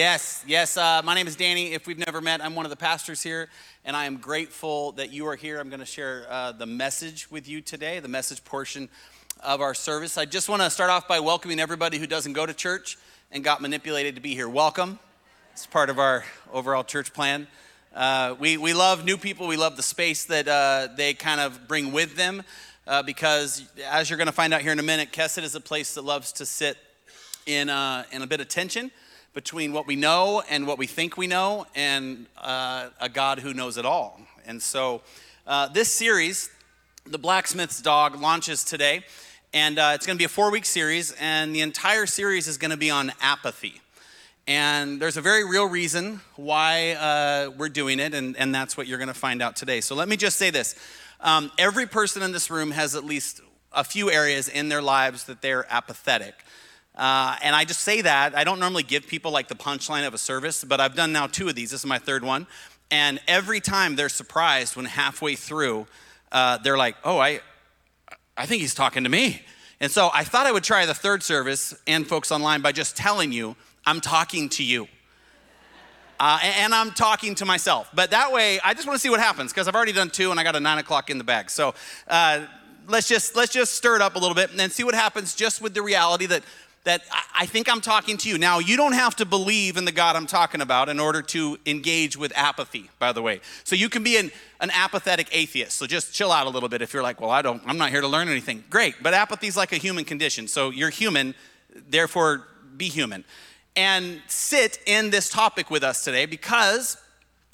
Yes, yes. Uh, my name is Danny. If we've never met, I'm one of the pastors here, and I am grateful that you are here. I'm going to share uh, the message with you today, the message portion of our service. I just want to start off by welcoming everybody who doesn't go to church and got manipulated to be here. Welcome. It's part of our overall church plan. Uh, we, we love new people. We love the space that uh, they kind of bring with them uh, because, as you're going to find out here in a minute, Kesed is a place that loves to sit in, uh, in a bit of tension between what we know and what we think we know, and uh, a God who knows it all. And so, uh, this series, The Blacksmith's Dog, launches today, and uh, it's going to be a four week series, and the entire series is going to be on apathy. And there's a very real reason why uh, we're doing it, and, and that's what you're going to find out today. So, let me just say this um, every person in this room has at least a few areas in their lives that they're apathetic. Uh, and I just say that. I don't normally give people like the punchline of a service, but I've done now two of these. This is my third one. And every time they're surprised when halfway through, uh, they're like, oh, I, I think he's talking to me. And so I thought I would try the third service and folks online by just telling you, I'm talking to you. Uh, and I'm talking to myself. But that way, I just want to see what happens because I've already done two and I got a nine o'clock in the bag. So uh, let's just let's just stir it up a little bit and then see what happens just with the reality that that I think I'm talking to you. Now, you don't have to believe in the God I'm talking about in order to engage with apathy, by the way. So you can be an, an apathetic atheist. So just chill out a little bit if you're like, well, I don't, I'm not here to learn anything. Great. But apathy is like a human condition. So you're human, therefore be human. And sit in this topic with us today because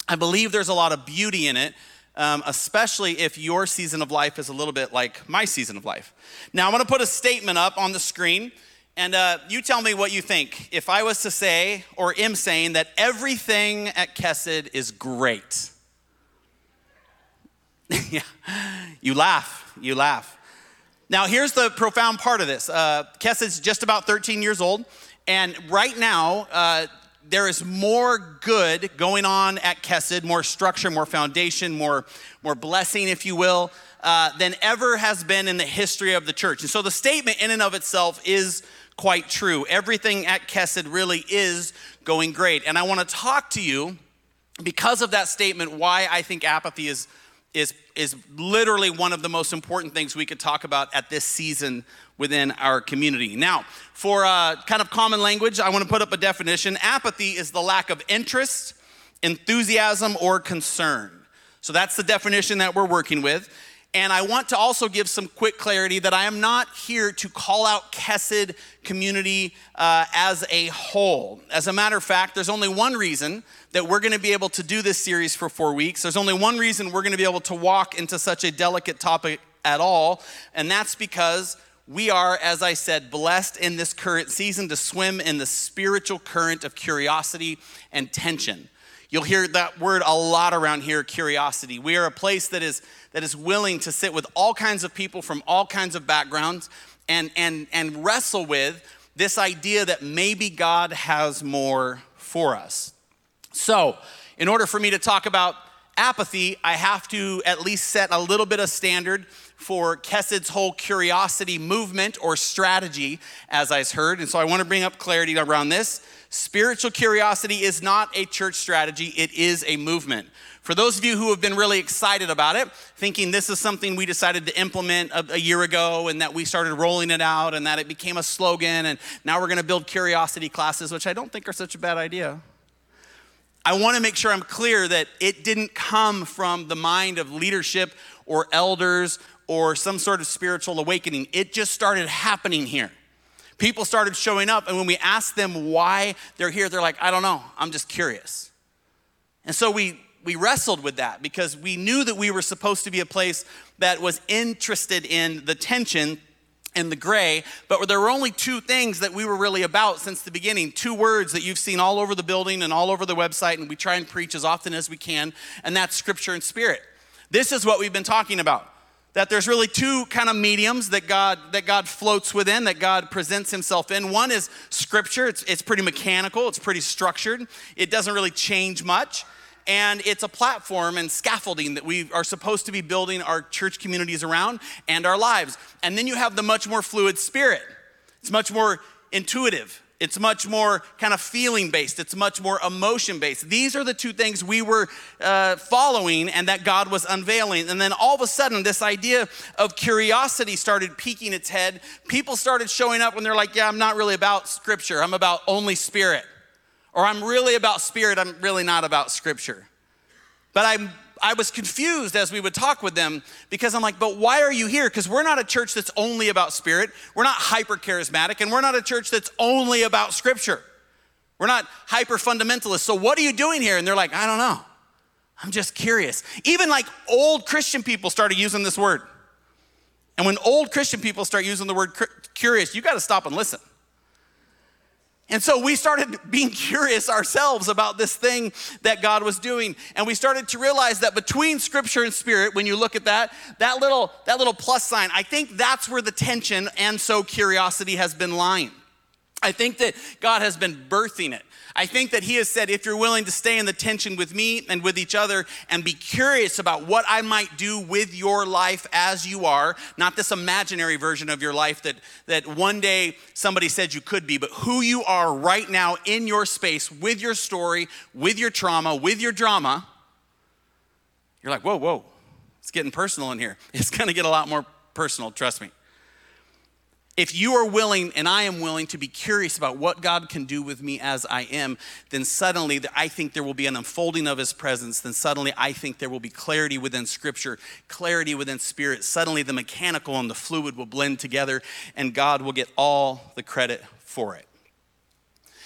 I believe there's a lot of beauty in it. Um, especially if your season of life is a little bit like my season of life. Now, I'm gonna put a statement up on the screen and uh, you tell me what you think. If I was to say, or am saying, that everything at Kesed is great. yeah, you laugh, you laugh. Now, here's the profound part of this uh, Kesed's just about 13 years old, and right now, uh, there is more good going on at Kesed, more structure, more foundation, more, more blessing, if you will, uh, than ever has been in the history of the church. And so the statement in and of itself is quite true. Everything at Kesed really is going great. And I want to talk to you because of that statement why I think apathy is is is literally one of the most important things we could talk about at this season within our community. Now, for uh, kind of common language, I want to put up a definition. Apathy is the lack of interest, enthusiasm, or concern. So that's the definition that we're working with. And I want to also give some quick clarity that I am not here to call out Kesed community uh, as a whole. As a matter of fact, there's only one reason that we're going to be able to do this series for four weeks. There's only one reason we're going to be able to walk into such a delicate topic at all, and that's because we are, as I said, blessed in this current season to swim in the spiritual current of curiosity and tension. You'll hear that word a lot around here curiosity. We are a place that is, that is willing to sit with all kinds of people from all kinds of backgrounds and, and, and wrestle with this idea that maybe God has more for us. So, in order for me to talk about apathy, I have to at least set a little bit of standard for Kesed's whole curiosity movement or strategy, as I've heard. And so I want to bring up clarity around this. Spiritual curiosity is not a church strategy, it is a movement. For those of you who have been really excited about it, thinking this is something we decided to implement a, a, year ago and that we started rolling it out and that it became a slogan and now we're going to build curiosity classes, which I don't think are such a bad idea. I want to make sure I'm clear that it didn't come from the mind of leadership or elders or some sort of spiritual awakening. It just started happening here. People started showing up, and when we asked them why they're here, they're like, I don't know, I'm just curious. And so we, we wrestled with that because we knew that we were supposed to be a place that was interested in the tension and the gray, but there were only two things that we were really about since the beginning. Two words that you've seen all over the building and all over the website, and we try and preach as often as we can, and that's scripture and spirit. This is what we've been talking about that there's really two kind of mediums that God that God floats within, that God presents himself in. One is scripture. It's, it's pretty mechanical, it's pretty structured. It doesn't really change much. And it's a platform and scaffolding that we are supposed to be building our church communities around and our lives. And then you have the much more fluid spirit. It's much more intuitive. It's much more kind of feeling based. It's much more emotion based. These are the two things we were uh, following and that God was unveiling. And then all of a sudden, this idea of curiosity started peeking its head. People started showing up when they're like, Yeah, I'm not really about scripture, I'm about only spirit. Or I'm really about spirit, I'm really not about scripture. But I'm I was confused as we would talk with them because I'm like, but why are you here? Because we're not a church that's only about spirit. We're not hyper charismatic, and we're not a church that's only about scripture. We're not hyper fundamentalist. So what are you doing here? And they're like, I don't know. I'm just curious. Even like old Christian people started using this word. And when old Christian people start using the word curious, you got to stop and listen. And so we started being curious ourselves about this thing that God was doing. And we started to realize that between scripture and spirit, when you look at that, that little, that little plus sign, I think that's where the tension and so curiosity has been lying. I think that God has been birthing it. I think that He has said, if you're willing to stay in the tension with me and with each other and be curious about what I might do with your life as you are, not this imaginary version of your life that, that one day somebody said you could be, but who you are right now in your space with your story, with your trauma, with your drama, you're like, whoa, whoa, it's getting personal in here. It's gonna get a lot more personal, trust me if you are willing and I am willing to be curious about what God can do with me as I am, then suddenly I think there will be an unfolding of His presence. Then suddenly I think there will be clarity within Scripture, clarity within Spirit. Suddenly the mechanical and the fluid will blend together, and God will get all the credit for it.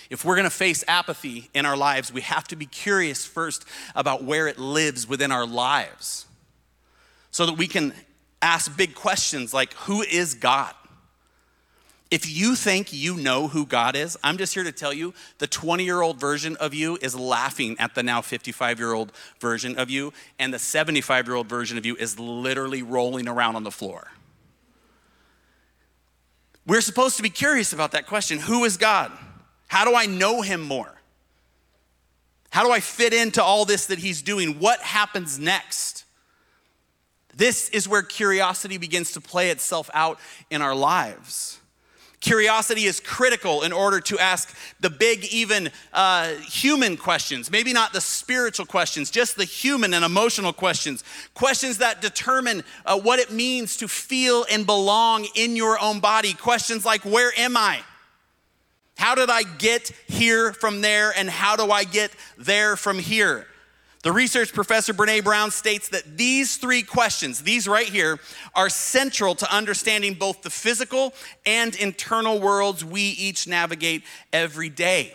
If we're gonna face apathy in our lives, we have to be curious first about where it lives within our lives so that we can ask big questions like who is God? If you think you know who God is, I'm just here to tell you the 20 year old version of you is laughing at the now 55 year old version of you, and the 75 year old version of you is literally rolling around on the floor. We're supposed to be curious about that question Who is God? How do I know him more? How do I fit into all this that he's doing? What happens next? This is where curiosity begins to play itself out in our lives. Curiosity is critical in order to ask the big, even uh, human questions. Maybe not the spiritual questions, just the human and emotional questions. Questions that determine uh, what it means to feel and belong in your own body. Questions like, Where am I? How did I get here from there? And how do I get there from here? The research professor Brene Brown states that these three questions, these right here, are central to understanding both the physical and internal worlds we each navigate every day.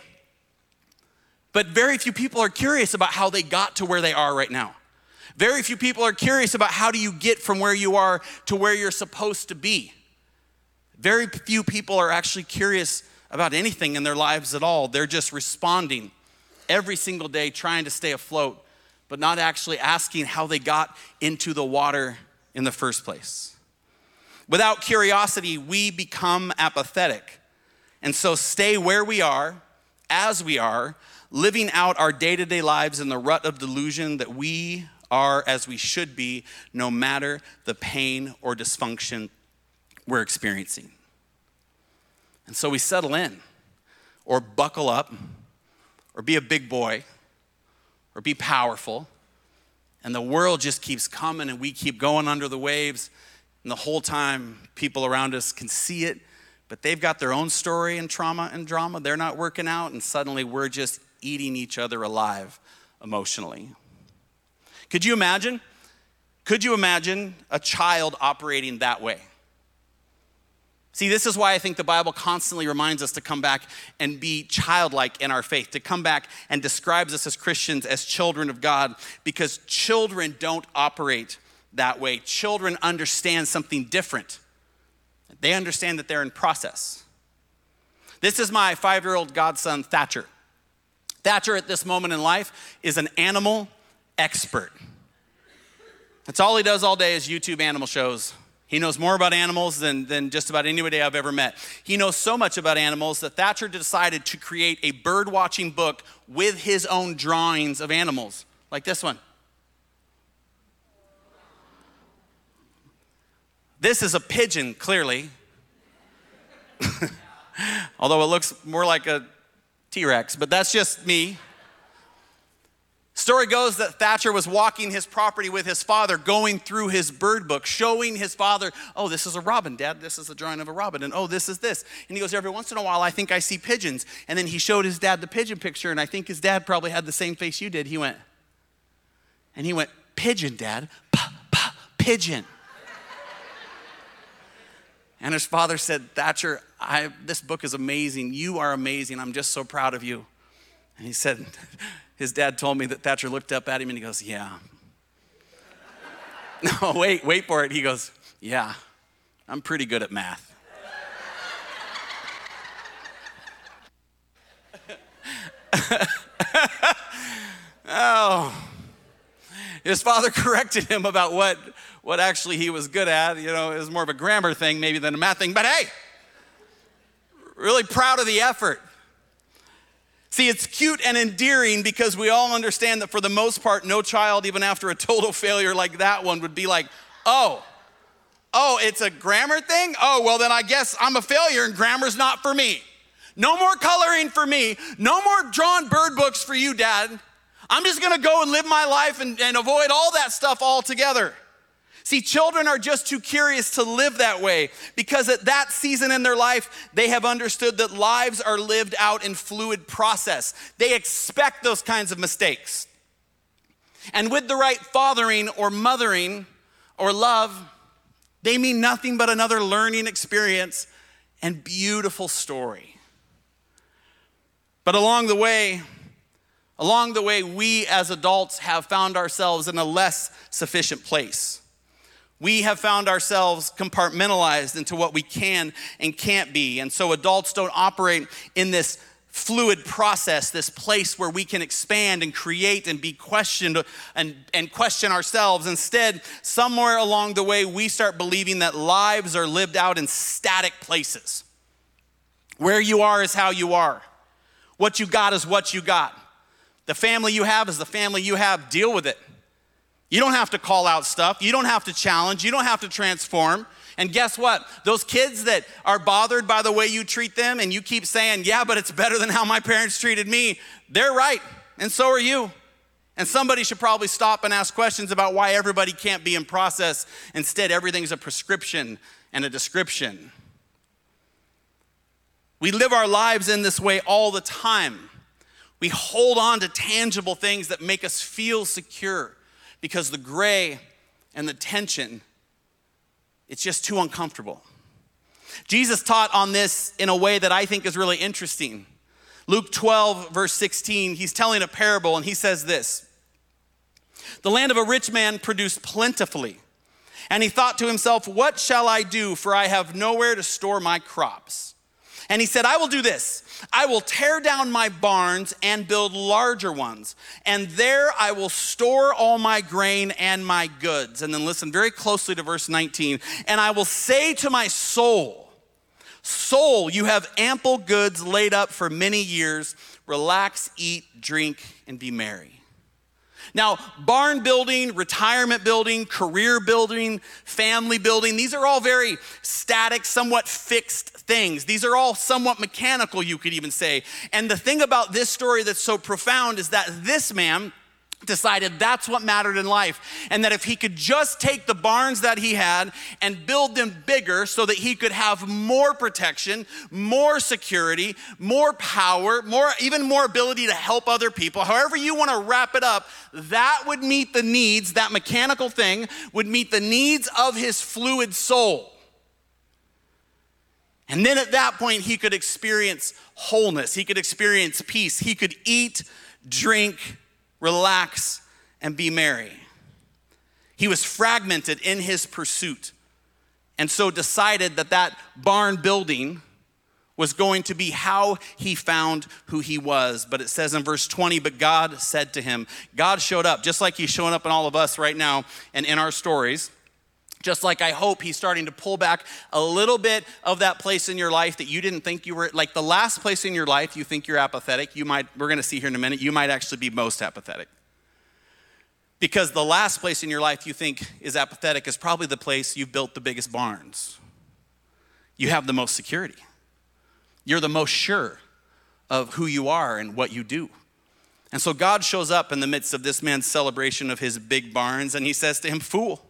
But very few people are curious about how they got to where they are right now. Very few people are curious about how do you get from where you are to where you're supposed to be. Very few people are actually curious about anything in their lives at all. They're just responding every single day, trying to stay afloat but not actually asking how they got into the water in the first place. Without curiosity, we become apathetic. And so stay where we are, as we are, living out our day to day lives in the rut of delusion that we are as we should be, no matter the pain or dysfunction we're experiencing. And so we settle in, or buckle up, or be a big boy or be powerful. And the world just keeps coming and we keep going under the waves. And the whole time, people around us can see it, but they've got their own story and trauma and drama. They're not working out, and suddenly we're just eating each other alive emotionally. Could you imagine? Could you imagine a child operating that way? See, this is why I think the Bible constantly reminds us to come back and be childlike in our faith, to come back and describes us as Christians as children of God, because children don't operate that way. Children understand something different, they understand that they're in process. This is my five year old godson, Thatcher. Thatcher, at this moment in life, is an animal expert. That's all he does all day is YouTube animal shows he knows more about animals than, than just about anybody I've ever met. He knows so much about animals that Thatcher decided to create a bird watching book with his own drawings of animals, like this one. This is a pigeon, clearly. Although it looks more like a T Rex, but that's just me. Story goes that Thatcher was walking his property with his father, going through his bird book, showing his father, oh, this is a robin, Dad. This is a drawing of a robin. And oh, this is this. And he goes, every once in a while, I think I see pigeons. And then he showed his dad the pigeon picture, and I think his dad probably had the same face you did. He went, and he went, pigeon, Dad. Pigeon. and his father said, Thatcher, I, this book is amazing. You are amazing. I'm just so proud of you. And he said, his dad told me that Thatcher looked up at him and he goes, Yeah. no, wait, wait for it. He goes, Yeah, I'm pretty good at math. oh. His father corrected him about what, what actually he was good at. You know, it was more of a grammar thing maybe than a math thing. But hey, really proud of the effort. See, it's cute and endearing because we all understand that for the most part, no child, even after a total failure like that one, would be like, oh, oh, it's a grammar thing? Oh, well, then I guess I'm a failure and grammar's not for me. No more coloring for me. No more drawn bird books for you, Dad. I'm just gonna go and live my life and, and avoid all that stuff altogether. See, children are just too curious to live that way because at that season in their life, they have understood that lives are lived out in fluid process. They expect those kinds of mistakes. And with the right fathering or mothering or love, they mean nothing but another learning experience and beautiful story. But along the way, along the way, we as adults have found ourselves in a less sufficient place. We have found ourselves compartmentalized into what we can and can't be. And so adults don't operate in this fluid process, this place where we can expand and create and be questioned and, and question ourselves. Instead, somewhere along the way, we start believing that lives are lived out in static places. Where you are is how you are. What you got is what you got. The family you have is the family you have. Deal with it. You don't have to call out stuff. You don't have to challenge. You don't have to transform. And guess what? Those kids that are bothered by the way you treat them and you keep saying, yeah, but it's better than how my parents treated me, they're right. And so are you. And somebody should probably stop and ask questions about why everybody can't be in process. Instead, everything's a prescription and a description. We live our lives in this way all the time. We hold on to tangible things that make us feel secure because the gray and the tension, it's just too uncomfortable. Jesus taught on this in a way that I think is really interesting. Luke 12, verse 16, he's telling a parable and he says this The land of a rich man produced plentifully. And he thought to himself, What shall I do? For I have nowhere to store my crops. And he said, I will do this. I will tear down my barns and build larger ones, and there I will store all my grain and my goods. And then listen very closely to verse 19. And I will say to my soul, Soul, you have ample goods laid up for many years. Relax, eat, drink, and be merry. Now, barn building, retirement building, career building, family building, these are all very static, somewhat fixed things. These are all somewhat mechanical, you could even say. And the thing about this story that's so profound is that this man, decided that's what mattered in life. And that if he could just take the barns that he had and build them bigger so that he could have more protection, more security, more power, more even more ability to help other people, however you want to wrap it up, that would meet the needs, that mechanical thing would meet the needs of his fluid soul. And then at that point, he could experience wholeness. He could experience peace. He could eat, drink, relax, and be merry. He was fragmented in his pursuit and so decided that that barn building was going to be how he found who he was. But it says in verse 20, but God said to him, God showed up, just like he's showing up in all of us right now and in our stories. Just like I hope he's starting to pull back a little bit of that place in your life that you didn't think you were, like the last place in your life you think you're apathetic, you might, we're gonna see here in a minute, you might actually be most apathetic. Because the last place in your life you think is apathetic is probably the place you've built the biggest barns. You have the most security. You're the most sure of who you are and what you do. And so God shows up in the midst of this man's celebration of his big barns, and he says to him, Fool,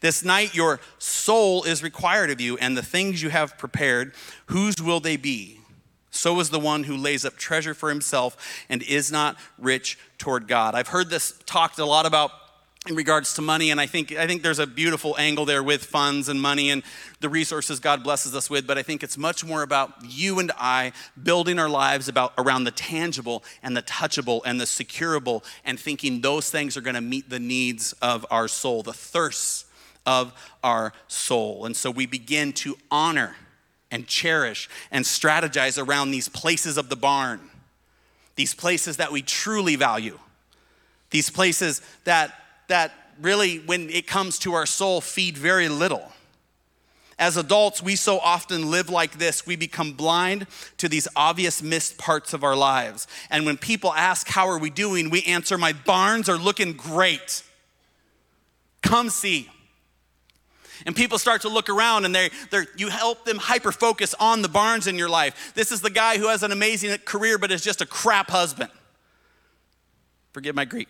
this night your soul is required of you, and the things you have prepared, whose will they be? So is the one who lays up treasure for himself and is not rich toward God. I've heard this talked a lot about in regards to money and I think I think there's a beautiful angle there with funds and money and the resources God blesses us with but I think it's much more about you and I building our lives about around the tangible and the touchable and the securable and thinking those things are going to meet the needs of our soul the thirst of our soul and so we begin to honor and cherish and strategize around these places of the barn these places that we truly value these places that that really, when it comes to our soul, feed very little. As adults, we so often live like this. We become blind to these obvious missed parts of our lives. And when people ask, How are we doing? we answer, My barns are looking great. Come see. And people start to look around and they—they're you help them hyper focus on the barns in your life. This is the guy who has an amazing career but is just a crap husband. Forgive my Greek.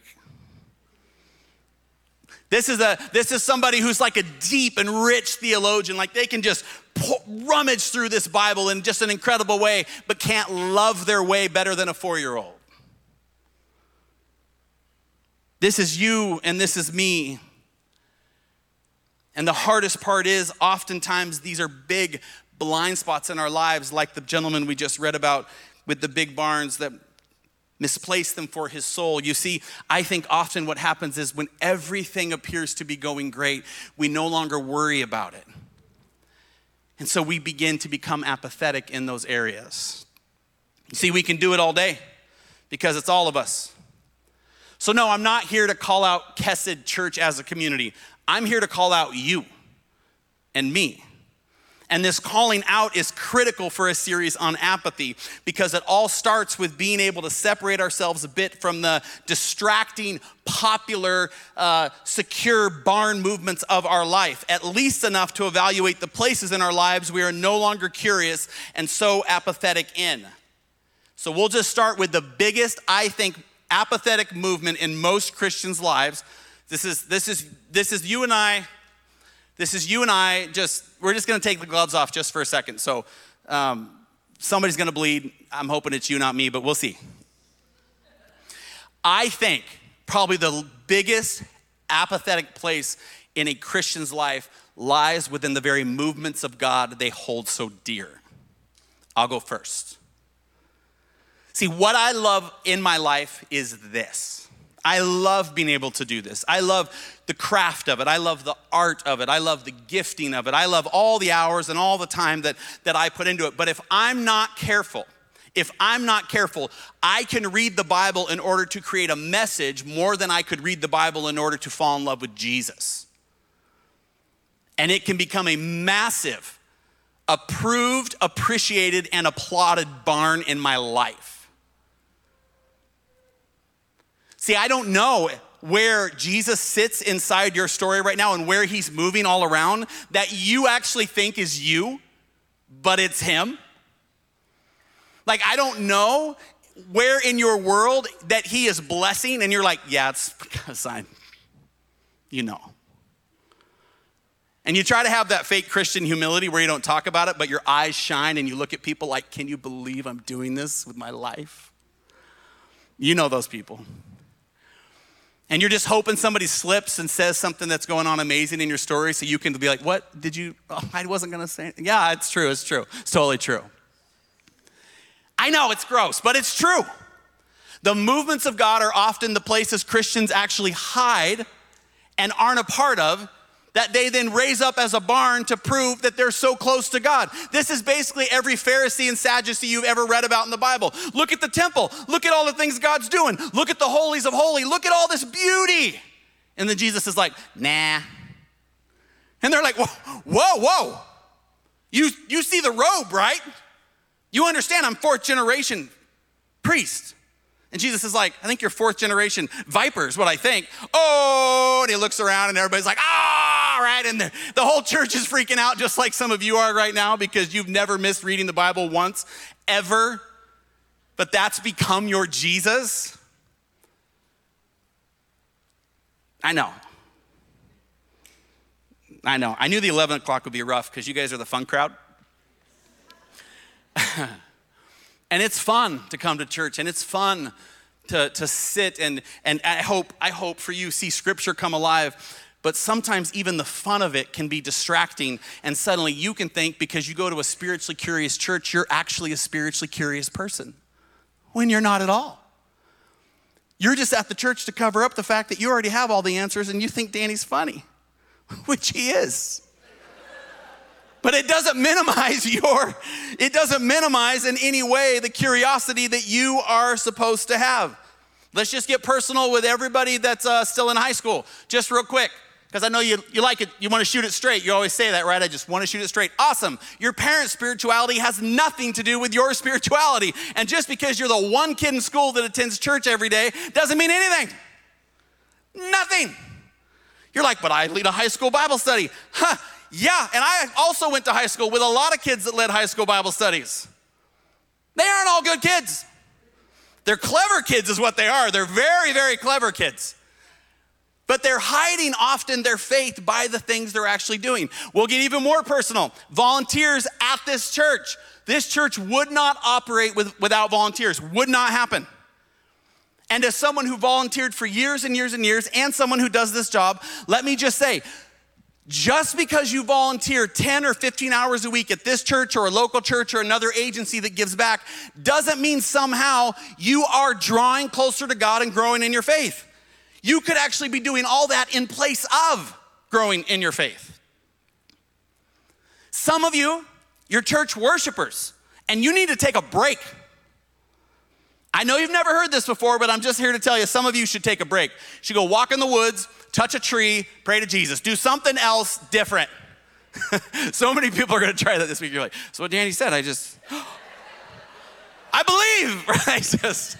This is, a, this is somebody who's like a deep and rich theologian. Like they can just rummage through this Bible in just an incredible way, but can't love their way better than a four year old. This is you and this is me. And the hardest part is oftentimes these are big blind spots in our lives, like the gentleman we just read about with the big barns that misplaced them for his soul. You see, I think often what happens is when everything appears to be going great, we no longer worry about it. And so we begin to become apathetic in those areas. You see, we can do it all day because it's all of us. So, no, I'm not here to call out Kesed Church as a community. I'm here to call out you and me and this calling out is critical for a series on apathy because it all starts with being able to separate ourselves a bit from the distracting, popular, uh, secure barn movements of our life, at least enough to evaluate the places in our lives we are no longer curious and so apathetic in. So we'll just start with the biggest, I think, apathetic movement in most Christians' lives. This is, this is, this is you and I this is you and I just, we're just gonna take the gloves off just for a second. So um, somebody's gonna bleed. I'm hoping it's you, not me, but we'll see. I think probably the biggest apathetic place in a Christian's life lies within the very movements of God they hold so dear. I'll go first. See, what I love in my life is this I love being able to do this. I love the craft of it. I love the art of it. I love the gifting of it. I love all the hours and all the time that, that I put into it. But if I'm not careful, if I'm not careful, I can read the Bible in order to create a message more than I could read the Bible in order to fall in love with Jesus. And it can become a massive, approved, appreciated, and applauded barn in my life. See, I don't know where Jesus sits inside your story right now and where he's moving all around that you actually think is you, but it's him. Like, I don't know where in your world that he is blessing and you're like, yeah, it's because I'm, you know. And you try to have that fake Christian humility where you don't talk about it, but your eyes shine and you look at people like, can you believe I'm doing this with my life? You know those people and you're just hoping somebody slips and says something that's going on amazing in your story so you can be like, What did you? Oh, I wasn't going to say anything. Yeah, it's true. It's true. It's totally true. I know it's gross, but it's true. The movements of God are often the places Christians actually hide and aren't a part of that they then raise up as a barn to prove that they're so close to God. This is basically every Pharisee and Sadducee you've ever read about in the Bible. Look at the temple. Look at all the things God's doing. Look at the holies of holy. Look at all this beauty. And then Jesus is like, nah. And they're like, whoa, whoa, whoa. You, you see the robe, right? You understand I'm fourth generation priest. And Jesus is like, I think you're fourth generation vipers, what I think. Oh, and he looks around and everybody's like, ah. right? And the, the whole church is freaking out, just like some of you are right now, because you've never missed reading the Bible once, ever. But that's become your Jesus. I know. I know. I knew the 11 o'clock would be rough because you guys are the fun crowd. and it's fun to come to church, and it's fun to, to sit and, and I hope, I hope for you see scripture come alive. But sometimes even the fun of it can be distracting, and suddenly you can think because you go to a spiritually curious church, you're actually a spiritually curious person when you're not at all. You're just at the church to cover up the fact that you already have all the answers and you think Danny's funny, which he is. But it doesn't minimize your, it doesn't minimize in any way the curiosity that you are supposed to have. Let's just get personal with everybody that's uh, still in high school, just real quick because I know you, you like it, you want to shoot it straight. You always say that, right? I just want to shoot it straight. Awesome. Your parents' spirituality has nothing to do with your spirituality. And just because you're the one kid in school that attends church every day doesn't mean anything. Nothing. You're like, but I lead a high school Bible study. Huh, yeah. And I also went to high school with a lot of kids that led high school Bible studies. They aren't all good kids. They're clever kids, is what they are. They're very, very clever kids. But they're hiding often their faith by the things they're actually doing. We'll get even more personal. Volunteers at this church. This church would not operate with, without volunteers, would not happen. And as someone who volunteered for years and years and years, and someone who does this job, let me just say just because you volunteer 10 or 15 hours a week at this church or a local church or another agency that gives back doesn't mean somehow you are drawing closer to God and growing in your faith. You could actually be doing all that in place of growing in your faith. Some of you, you're church worshipers, and you need to take a break. I know you've never heard this before, but I'm just here to tell you some of you should take a break. You should go walk in the woods, touch a tree, pray to Jesus, do something else different. so many people are gonna try that this week. You're like, so what Danny said, I just, I believe, right? Just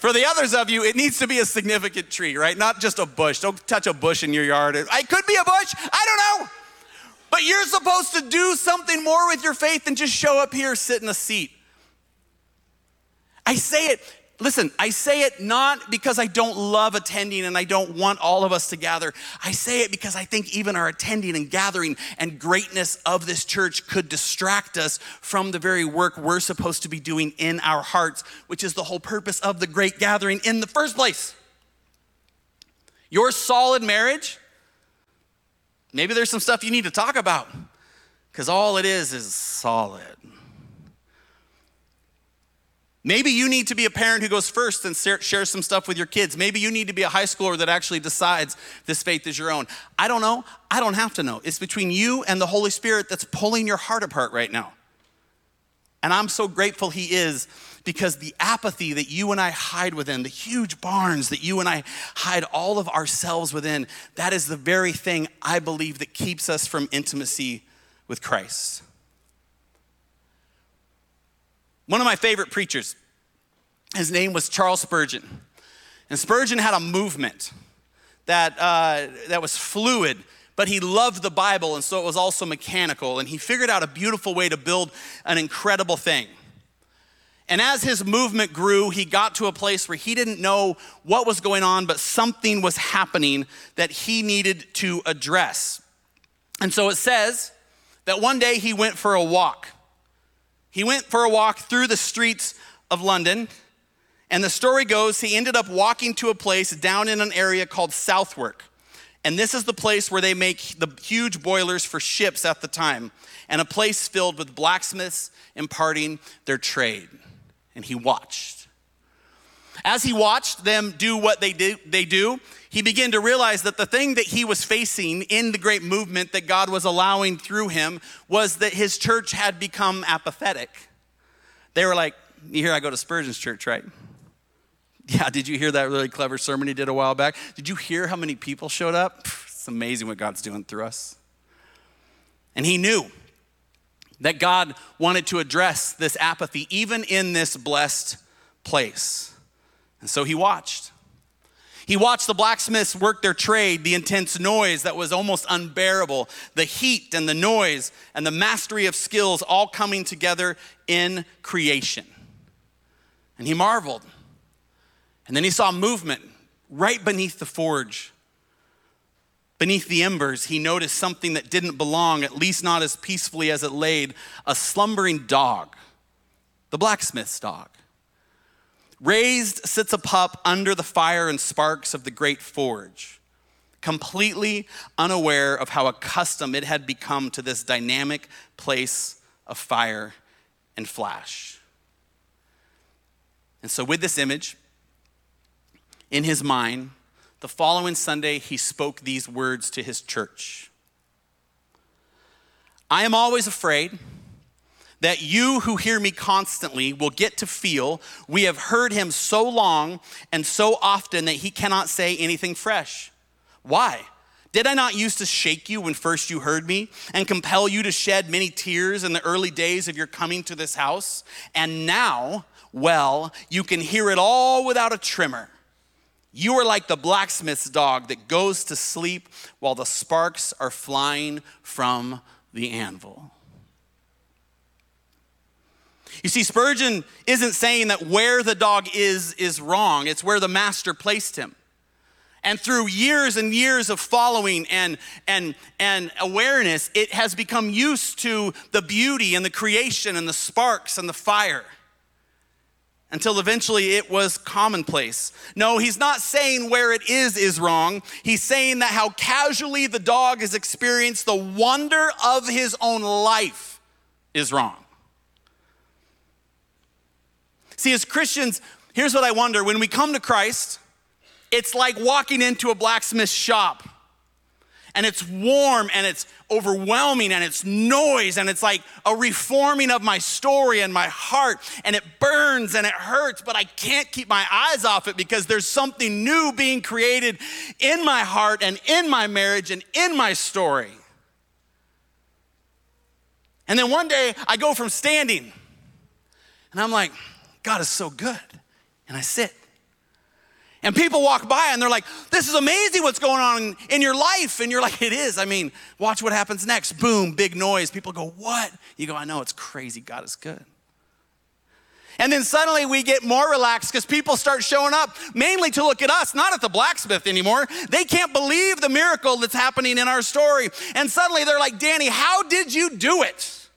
for the others of you, it needs to be a significant tree, right? Not just a bush. Don't touch a bush in your yard. It could be a bush. I don't know. But you're supposed to do something more with your faith than just show up here, sit in a seat. I say it Listen, I say it not because I don't love attending and I don't want all of us to gather. I say it because I think even our attending and gathering and greatness of this church could distract us from the very work we're supposed to be doing in our hearts, which is the whole purpose of the great gathering in the first place. Your solid marriage, maybe there's some stuff you need to talk about because all it is is solid. Maybe you need to be a parent who goes first and shares some stuff with your kids. Maybe you need to be a high schooler that actually decides this faith is your own. I don't know. I don't have to know. It's between you and the Holy Spirit that's pulling your heart apart right now. And I'm so grateful He is because the apathy that you and I hide within, the huge barns that you and I hide all of ourselves within, that is the very thing I believe that keeps us from intimacy with Christ. One of my favorite preachers, his name was Charles Spurgeon. And Spurgeon had a movement that, uh, that was fluid, but he loved the Bible, and so it was also mechanical. And he figured out a beautiful way to build an incredible thing. And as his movement grew, he got to a place where he didn't know what was going on, but something was happening that he needed to address. And so it says that one day he went for a walk. He went for a walk through the streets of London, and the story goes he ended up walking to a place down in an area called Southwark. And this is the place where they make the huge boilers for ships at the time, and a place filled with blacksmiths imparting their trade. And he watched. As he watched them do what they do, they do, he began to realize that the thing that he was facing in the great movement that God was allowing through him was that his church had become apathetic. They were like, You hear I go to Spurgeon's church, right? Yeah, did you hear that really clever sermon he did a while back? Did you hear how many people showed up? It's amazing what God's doing through us. And he knew that God wanted to address this apathy even in this blessed place. And so he watched. He watched the blacksmiths work their trade, the intense noise that was almost unbearable, the heat and the noise and the mastery of skills all coming together in creation. And he marveled. And then he saw movement right beneath the forge. Beneath the embers, he noticed something that didn't belong, at least not as peacefully as it laid a slumbering dog, the blacksmith's dog. Raised sits a pup under the fire and sparks of the great forge, completely unaware of how accustomed it had become to this dynamic place of fire and flash. And so, with this image in his mind, the following Sunday, he spoke these words to his church I am always afraid that you who hear me constantly will get to feel we have heard him so long and so often that he cannot say anything fresh. Why? Did I not used to shake you when first you heard me and compel you to shed many tears in the early days of your coming to this house? And now, well, you can hear it all without a tremor. You are like the blacksmith's dog that goes to sleep while the sparks are flying from the anvil. You see, Spurgeon isn't saying that where the dog is is wrong, it's where the master placed him. And through years and years of following and, and, and awareness, it has become used to the beauty and the creation and the sparks and the fire until eventually it was commonplace. No, he's not saying where it is is wrong. He's saying that how casually the dog has experienced the wonder of his own life is wrong. See, as Christians, here's what I wonder. When we come to Christ, it's like walking into a blacksmith shop. And it's warm and it's overwhelming and it's noise and it's like a reforming of my story and my heart. And it burns and it hurts, but I can't keep my eyes off it because there's something new being created in my heart and in my marriage and in my story. And then one day I go from standing and I'm like, God is so good. And I sit. And people walk by and they're like, this is amazing what's going on in your life. And you're like, it is. I mean, watch what happens next. Boom, big noise. People go, what? You go, I know, it's crazy. God is good. And then suddenly we get more relaxed because people start showing up mainly to look at us, not at the blacksmith anymore. They can't believe the miracle that's happening in our story. And suddenly they're like, Danny, how did you do it?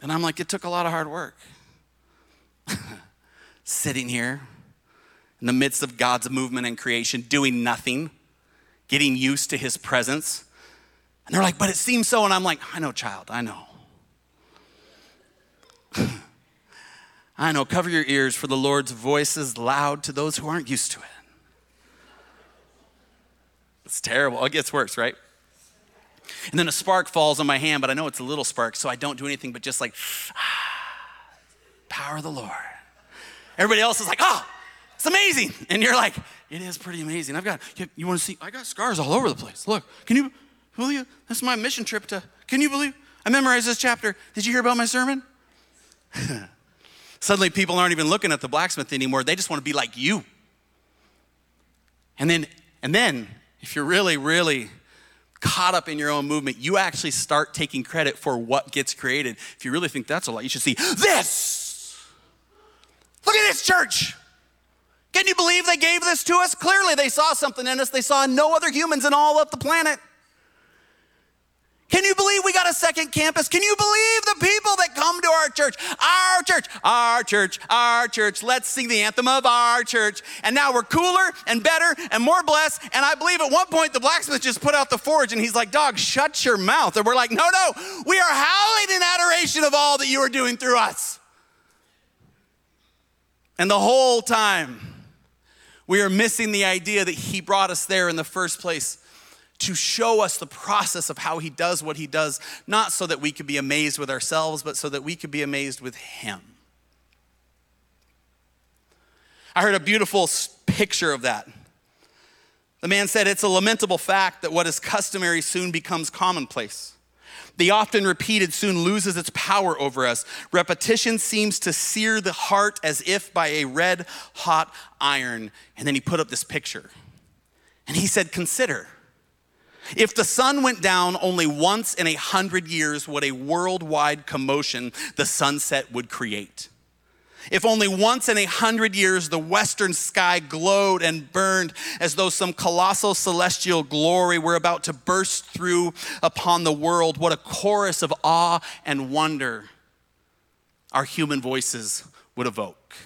And I'm like, it took a lot of hard work. sitting here in the midst of God's movement and creation, doing nothing, getting used to his presence. And they're like, but it seems so. And I'm like, I know, child, I know. I know, cover your ears, for the Lord's voice is loud to those who aren't used to it. It's terrible. It gets worse, right? And then a spark falls on my hand, but I know it's a little spark, so I don't do anything but just like, ah, power of the Lord. Everybody else is like, oh, it's amazing. And you're like, it is pretty amazing. I've got, you, you want to see, I got scars all over the place. Look, can you believe, this is my mission trip to, can you believe, I memorized this chapter. Did you hear about my sermon? Suddenly people aren't even looking at the blacksmith anymore. They just want to be like you. And then, and then, if you're really, really caught up in your own movement, you actually start taking credit for what gets created. If you really think that's a lot, you should see this Look at this church. Can you believe they gave this to us? Clearly, they saw something in us they saw no other humans in all of the planet. Can you believe we got a second campus? Can you believe the people that come to our church? Our church, our church, our church. Let's sing the anthem of our church. And now we're cooler and better and more blessed. And I believe at one point the blacksmith just put out the forge and he's like, Dog, shut your mouth. And we're like, No, no, we are howling in adoration of all that you are doing through us. And the whole time, we are missing the idea that He brought us there in the first place to show us the process of how He does what He does, not so that we could be amazed with ourselves, but so that we could be amazed with Him. I heard a beautiful picture of that. The man said, It's a lamentable fact that what is customary soon becomes commonplace. The often repeated soon loses its power over us. Repetition seems to sear the heart as if by a red hot iron. And then he put up this picture. And he said, Consider if the sun went down only once in a hundred years, what a worldwide commotion the sunset would create. If only once in a hundred years the western sky glowed and burned as though some colossal celestial glory were about to burst through upon the world, what a chorus of awe and wonder our human voices would evoke.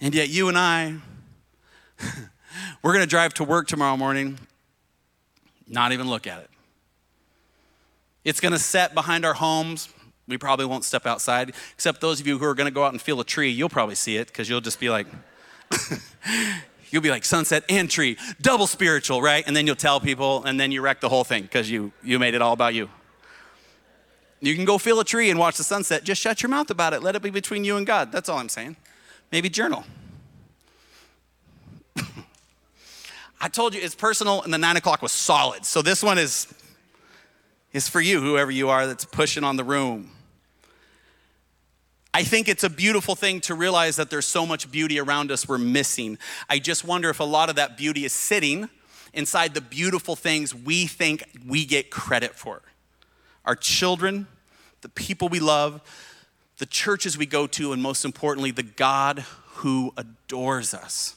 And yet, you and I, we're going to drive to work tomorrow morning, not even look at it. It's going to set behind our homes we probably won't step outside, except those of you who are going to go out and feel a tree, you'll probably see it because you'll just be like, you'll be like sunset and tree, double spiritual, right? And then you'll tell people, and then you wreck the whole thing because you, you made it all about you. You can go feel a tree and watch the sunset. Just shut your mouth about it. Let it be between you and God. That's all I'm saying. Maybe journal. I told you it's personal, and the nine o'clock was solid. So this one is is for you, whoever you are that's pushing on the room. I think it's a beautiful thing to realize that there's so much beauty around us we're missing. I just wonder if a lot of that beauty is sitting inside the beautiful things we think we get credit for. Our children, the people we love, the churches we go to, and most importantly, the God who adores us.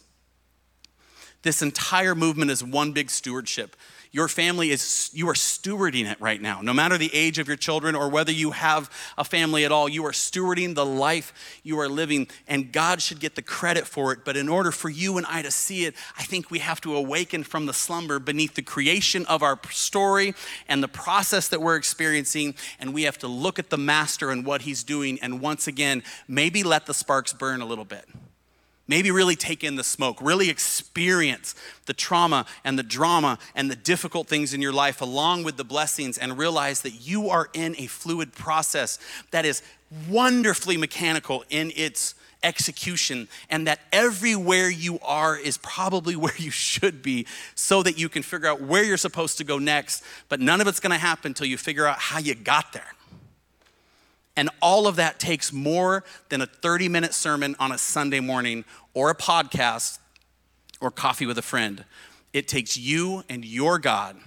This entire movement is one big stewardship. Your family is, you are stewarding it right now. No matter the age of your children or whether you have a family at all, you are stewarding the life you are living, and God should get the credit for it. But in order for you and I to see it, I think we have to awaken from the slumber beneath the creation of our story and the process that we're experiencing, and we have to look at the Master and what He's doing, and once again, maybe let the sparks burn a little bit. Maybe really take in the smoke, really experience the trauma and the drama and the difficult things in your life along with the blessings and realize that you are in a fluid process that is wonderfully mechanical in its execution and that everywhere you are is probably where you should be so that you can figure out where you're supposed to go next. But none of it's going to happen until you figure out how you got there. And all of that takes more than a 30 minute sermon on a Sunday morning or a podcast or coffee with a friend. It takes you and your God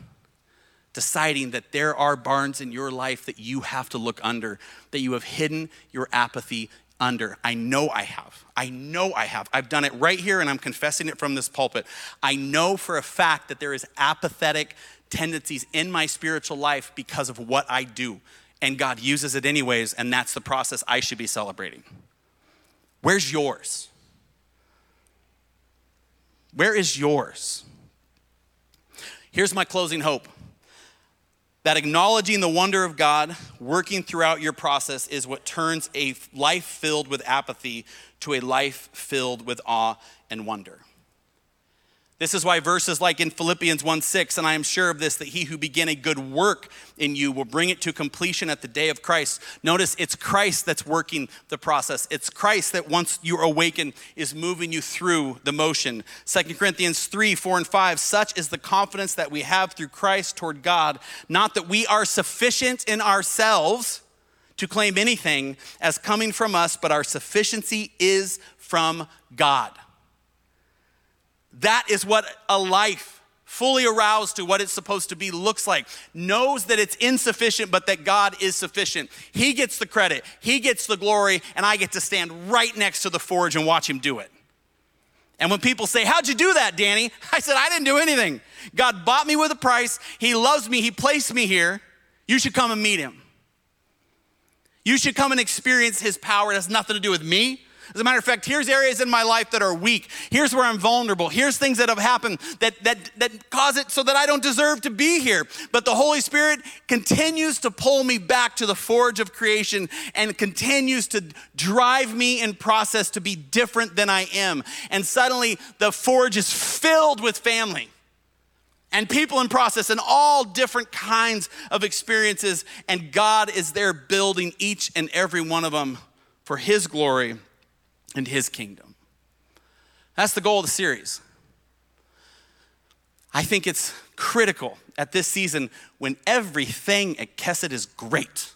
deciding that there are barns in your life that you have to look under, that you have hidden your apathy under. I know I have. I know I have. I've done it right here and I'm confessing it from this pulpit. I know for a fact that there is apathetic tendencies in my spiritual life because of what I do and God uses it anyways, and that's the process I should be celebrating. Where's yours? Where is yours? Here's my closing hope that acknowledging the wonder of God working throughout your process is what turns a life filled with apathy to a life filled with awe and wonder. This is why verses like in Philippians 1 6, and I am sure of this, that he who began a good work in you will bring it to completion at the day of Christ. Notice it's Christ that's working the process. It's Christ that once you awaken is moving you through the motion. 2 Corinthians 3 4 and 5, such is the confidence that we have through Christ toward God, not that we are sufficient in ourselves to claim anything as coming from us, but our sufficiency is from God. That is what a life fully aroused to what it's supposed to be looks like. Knows that it's insufficient, but that God is sufficient. He gets the credit, He gets the glory, and I get to stand right next to the forge and watch Him do it. And when people say, How'd you do that, Danny? I said, I didn't do anything. God bought me with a price. He loves me. He placed me here. You should come and meet Him. You should come and experience His power. It has nothing to do with me. As a matter of fact, here's areas in my life that are weak. Here's where I'm vulnerable. Here's things that have happened that, that, that cause it so that I don't deserve to be here. But the Holy Spirit continues to pull me back to the forge of creation and continues to drive me in process to be different than I am. And suddenly the forge is filled with family and people in process and all different kinds of experiences. And God is there building each and every one of them for His glory his kingdom. That's the goal of the series. I think it's critical at this season when everything at Kesed is great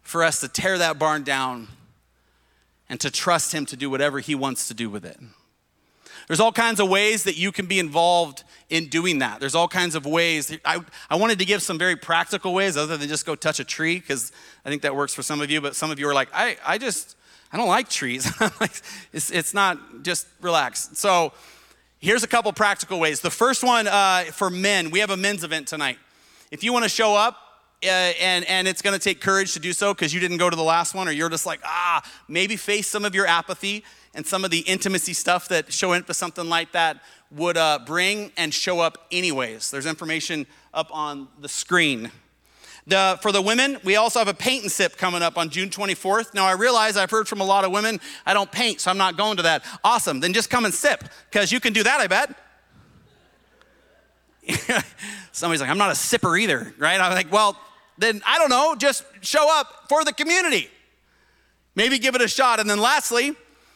for us to tear that barn down and to trust Him to do whatever He wants to do with it. There's all kinds of ways that you can be involved in doing that. There's all kinds of ways. I, I wanted to give some very practical ways other than just go touch a tree, because I think that works for some of you, but some of you are like, I, I just, I don't like trees. it's, it's not just relax. So here's a couple practical ways. The first one uh, for men, we have a men's event tonight. If you want to show up, uh, and, and it's going to take courage to do so because you didn't go to the last one, or you're just like, ah, maybe face some of your apathy and some of the intimacy stuff that showing up to something like that would uh, bring and show up anyways. There's information up on the screen. The, for the women, we also have a paint and sip coming up on June 24th. Now, I realize I've heard from a lot of women, I don't paint, so I'm not going to that. Awesome, then just come and sip, because you can do that, I bet. Somebody's like, I'm not a sipper either, right? I'm like, well, then I don't know, just show up for the community. Maybe give it a shot. And then lastly,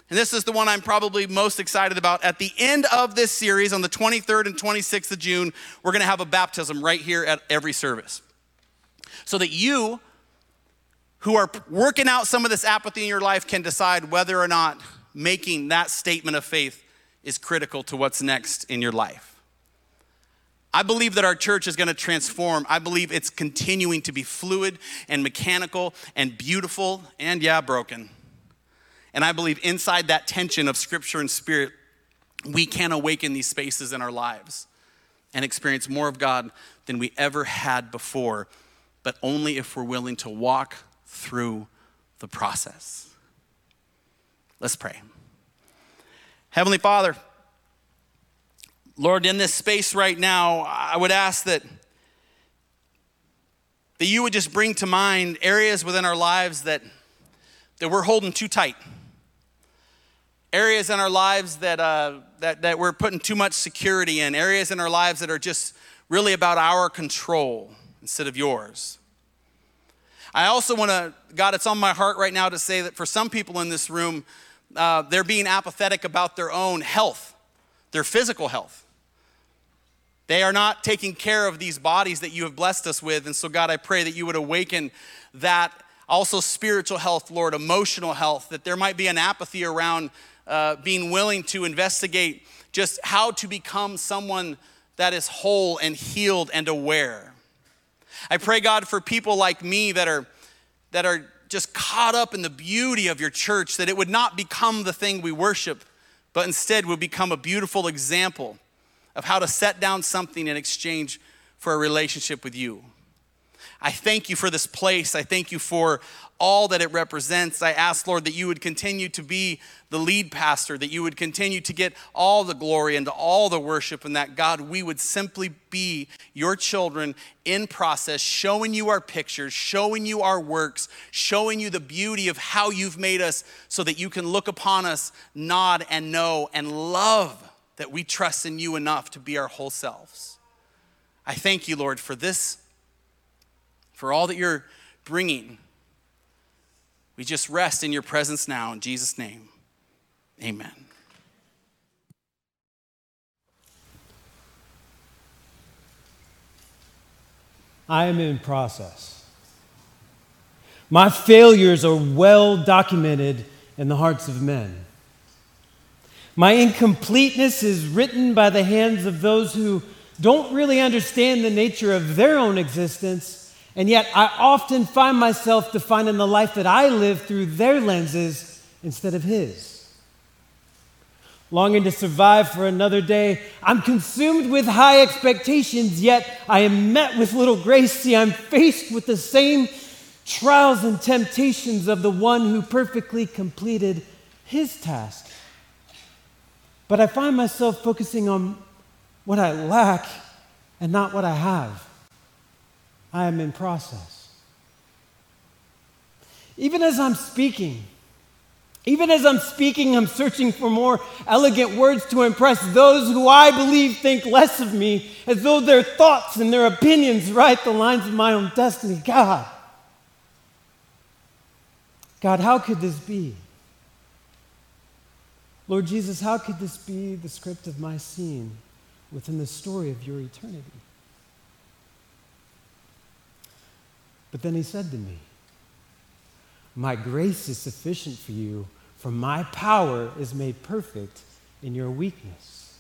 and this is the one I'm probably most excited about. At the end of this series, on the 23rd and 26th of June, we're going to have a baptism right here at every service. So that you, who are working out some of this apathy in your life, can decide whether or not making that statement of faith is critical to what's next in your life. I believe that our church is going to transform. I believe it's continuing to be fluid and mechanical and beautiful and, yeah, broken. And I believe inside that tension of scripture and spirit, we can awaken these spaces in our lives and experience more of God than we ever had before, but only if we're willing to walk through the process. Let's pray. Heavenly Father, Lord, in this space right now, I would ask that, that you would just bring to mind areas within our lives that, that we're holding too tight areas in our lives that, uh, that, that we're putting too much security in, areas in our lives that are just really about our control instead of yours. I also want to, God, it's on my heart right now to say that for some people in this room, uh, they're being apathetic about their own health, their physical health. They are not taking care of these bodies that you have blessed us with. And so, God, I pray that you would awaken that also spiritual health, Lord, emotional health, that there might be an apathy around uh, being willing to investigate just how to become someone that is whole and healed and aware. I pray, God, for people like me that are, that are just caught up in the beauty of your church, that it would not become the thing we worship, but instead would become a beautiful example of how to set down something in exchange for a relationship with you. I thank you for this place. I thank you for all that it represents. I ask, Lord, that you would continue to be the lead pastor, that you would continue to get all the glory and all the worship, and that, God, we would simply be your children in process, showing you our pictures, showing you our works, showing you the beauty of how you've made us so that you can look upon us, nod, and know and love that we trust in you enough to be our whole selves. I thank you, Lord, for this, for all that you're bringing we just rest in your presence now in Jesus' name. Amen. I am in process. My failures are well documented in the hearts of men. My incompleteness is written by the hands of those who don't really understand the nature of their own existence and yet, I often find myself defining the life that I live through their lenses instead of His. Longing to survive for another day, I'm consumed with high expectations, yet I am met with little grace. See, I'm faced with the same trials and temptations of the one who perfectly completed his task. But I find myself focusing on what I lack and not what I have. I am in process. Even as I'm speaking, even as I'm speaking, I'm searching for more elegant words to impress those who I believe think less of me, as though their thoughts and their opinions write the lines of my own destiny. God, God, how could this be? Lord Jesus, how could this be the script of my scene within the story of your eternity? But then he said to me, My grace is sufficient for you, for my power is made perfect in your weakness.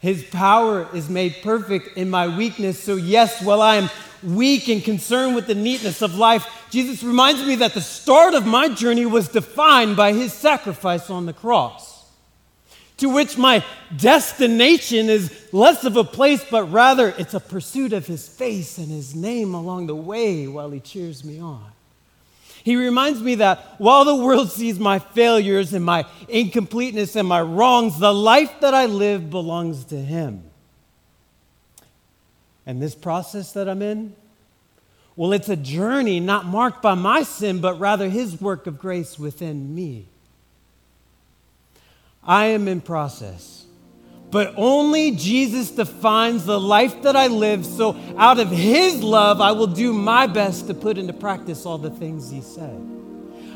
His power is made perfect in my weakness. So, yes, while I am weak and concerned with the neatness of life, Jesus reminds me that the start of my journey was defined by his sacrifice on the cross to which my destination is less of a place, but rather it's a pursuit of his face and his name along the way while he cheers me on. He reminds me that while the world sees my failures and my incompleteness and my wrongs, the life that I live belongs to him. And this process that I'm in, well, it's a journey not marked by my sin, but rather his work of grace within me. I am in process. But only Jesus defines the life that I live. So, out of His love, I will do my best to put into practice all the things He said.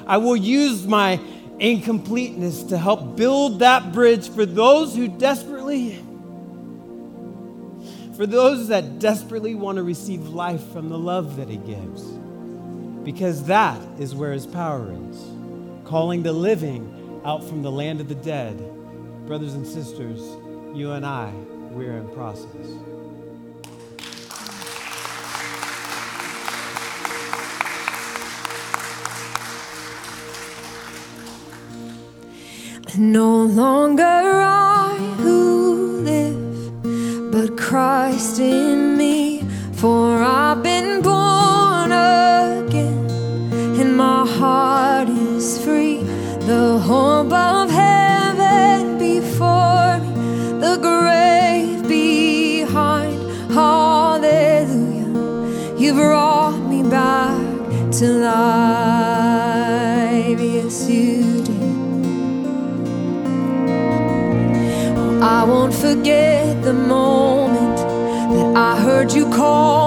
I will use my incompleteness to help build that bridge for those who desperately, for those that desperately want to receive life from the love that He gives. Because that is where His power is, calling the living out from the land of the dead. Brothers and sisters, you and I, we're in process. No longer I who live, but Christ in me, for I've been born again, and my heart is free the hope of heaven before me, the grave behind. Hallelujah, you brought me back to life. Yes, you did. I won't forget the moment that I heard you call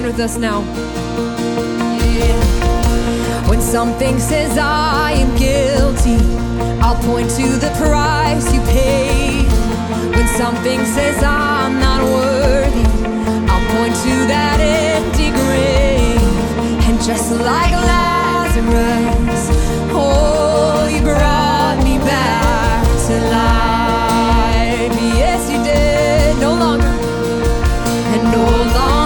stand with us now. When something says I am guilty, I'll point to the price you paid. When something says I'm not worthy, I'll point to that empty grave. And just like Lazarus, oh, you brought me back to life. Yes, you did. No longer, and no longer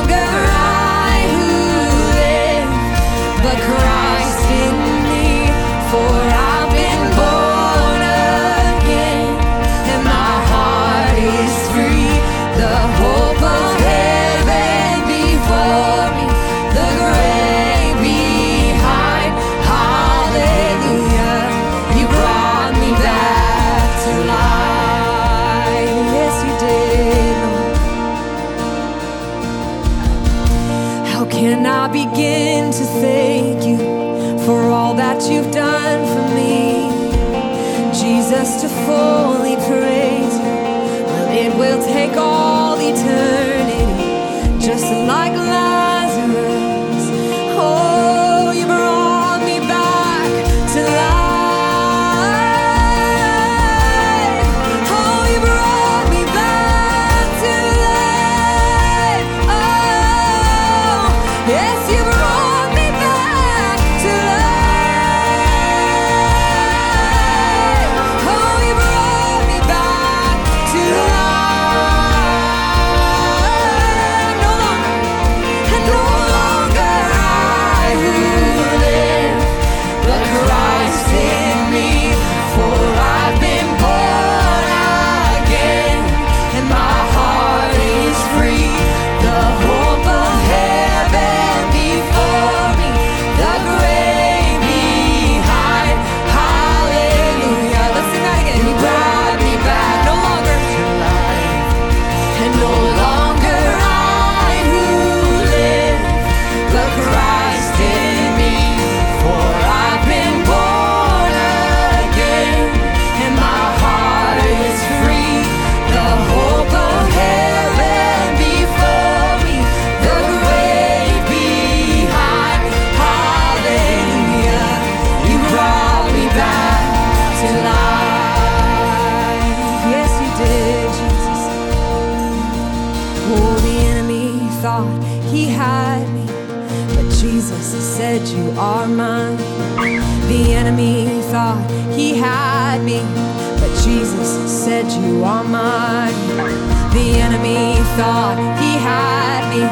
thought he had me,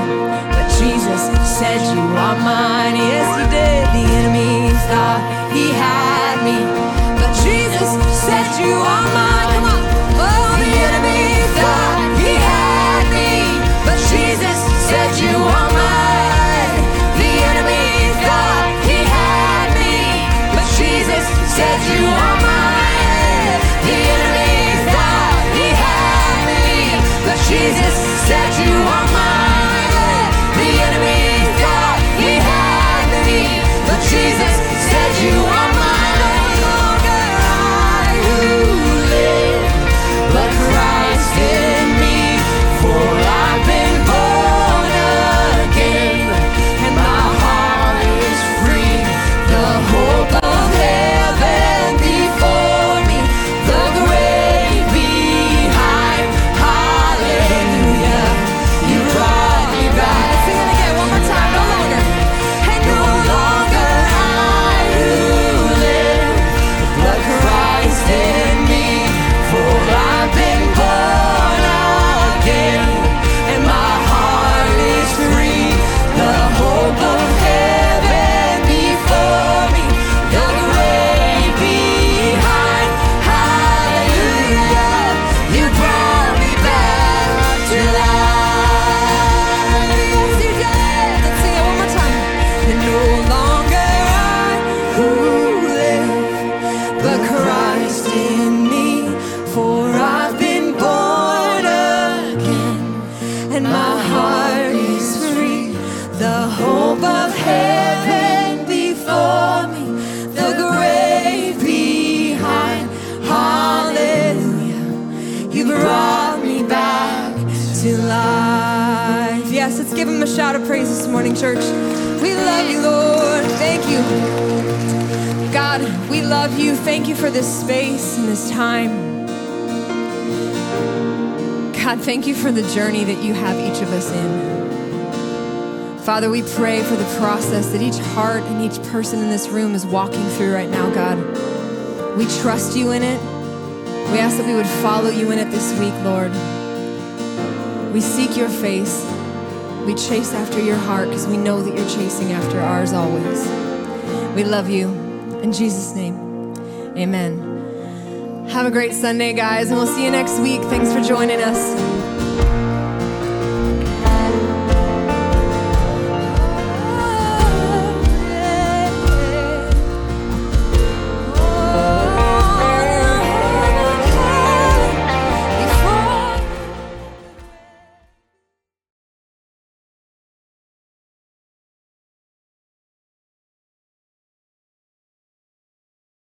but Jesus said you are mine. Yes, he did. The enemy thought he had me, but Jesus said you are mine. Morning, church. We love you, Lord. Thank you. God, we love you. Thank you for this space and this time. God, thank you for the journey that you have each of us in. Father, we pray for the process that each heart and each person in this room is walking through right now, God. We trust you in it. We ask that we would follow you in it this week, Lord. We seek your face. We chase after your heart because we know that you're chasing after ours always. We love you. In Jesus' name, amen. Have a great Sunday, guys, and we'll see you next week. Thanks for joining us.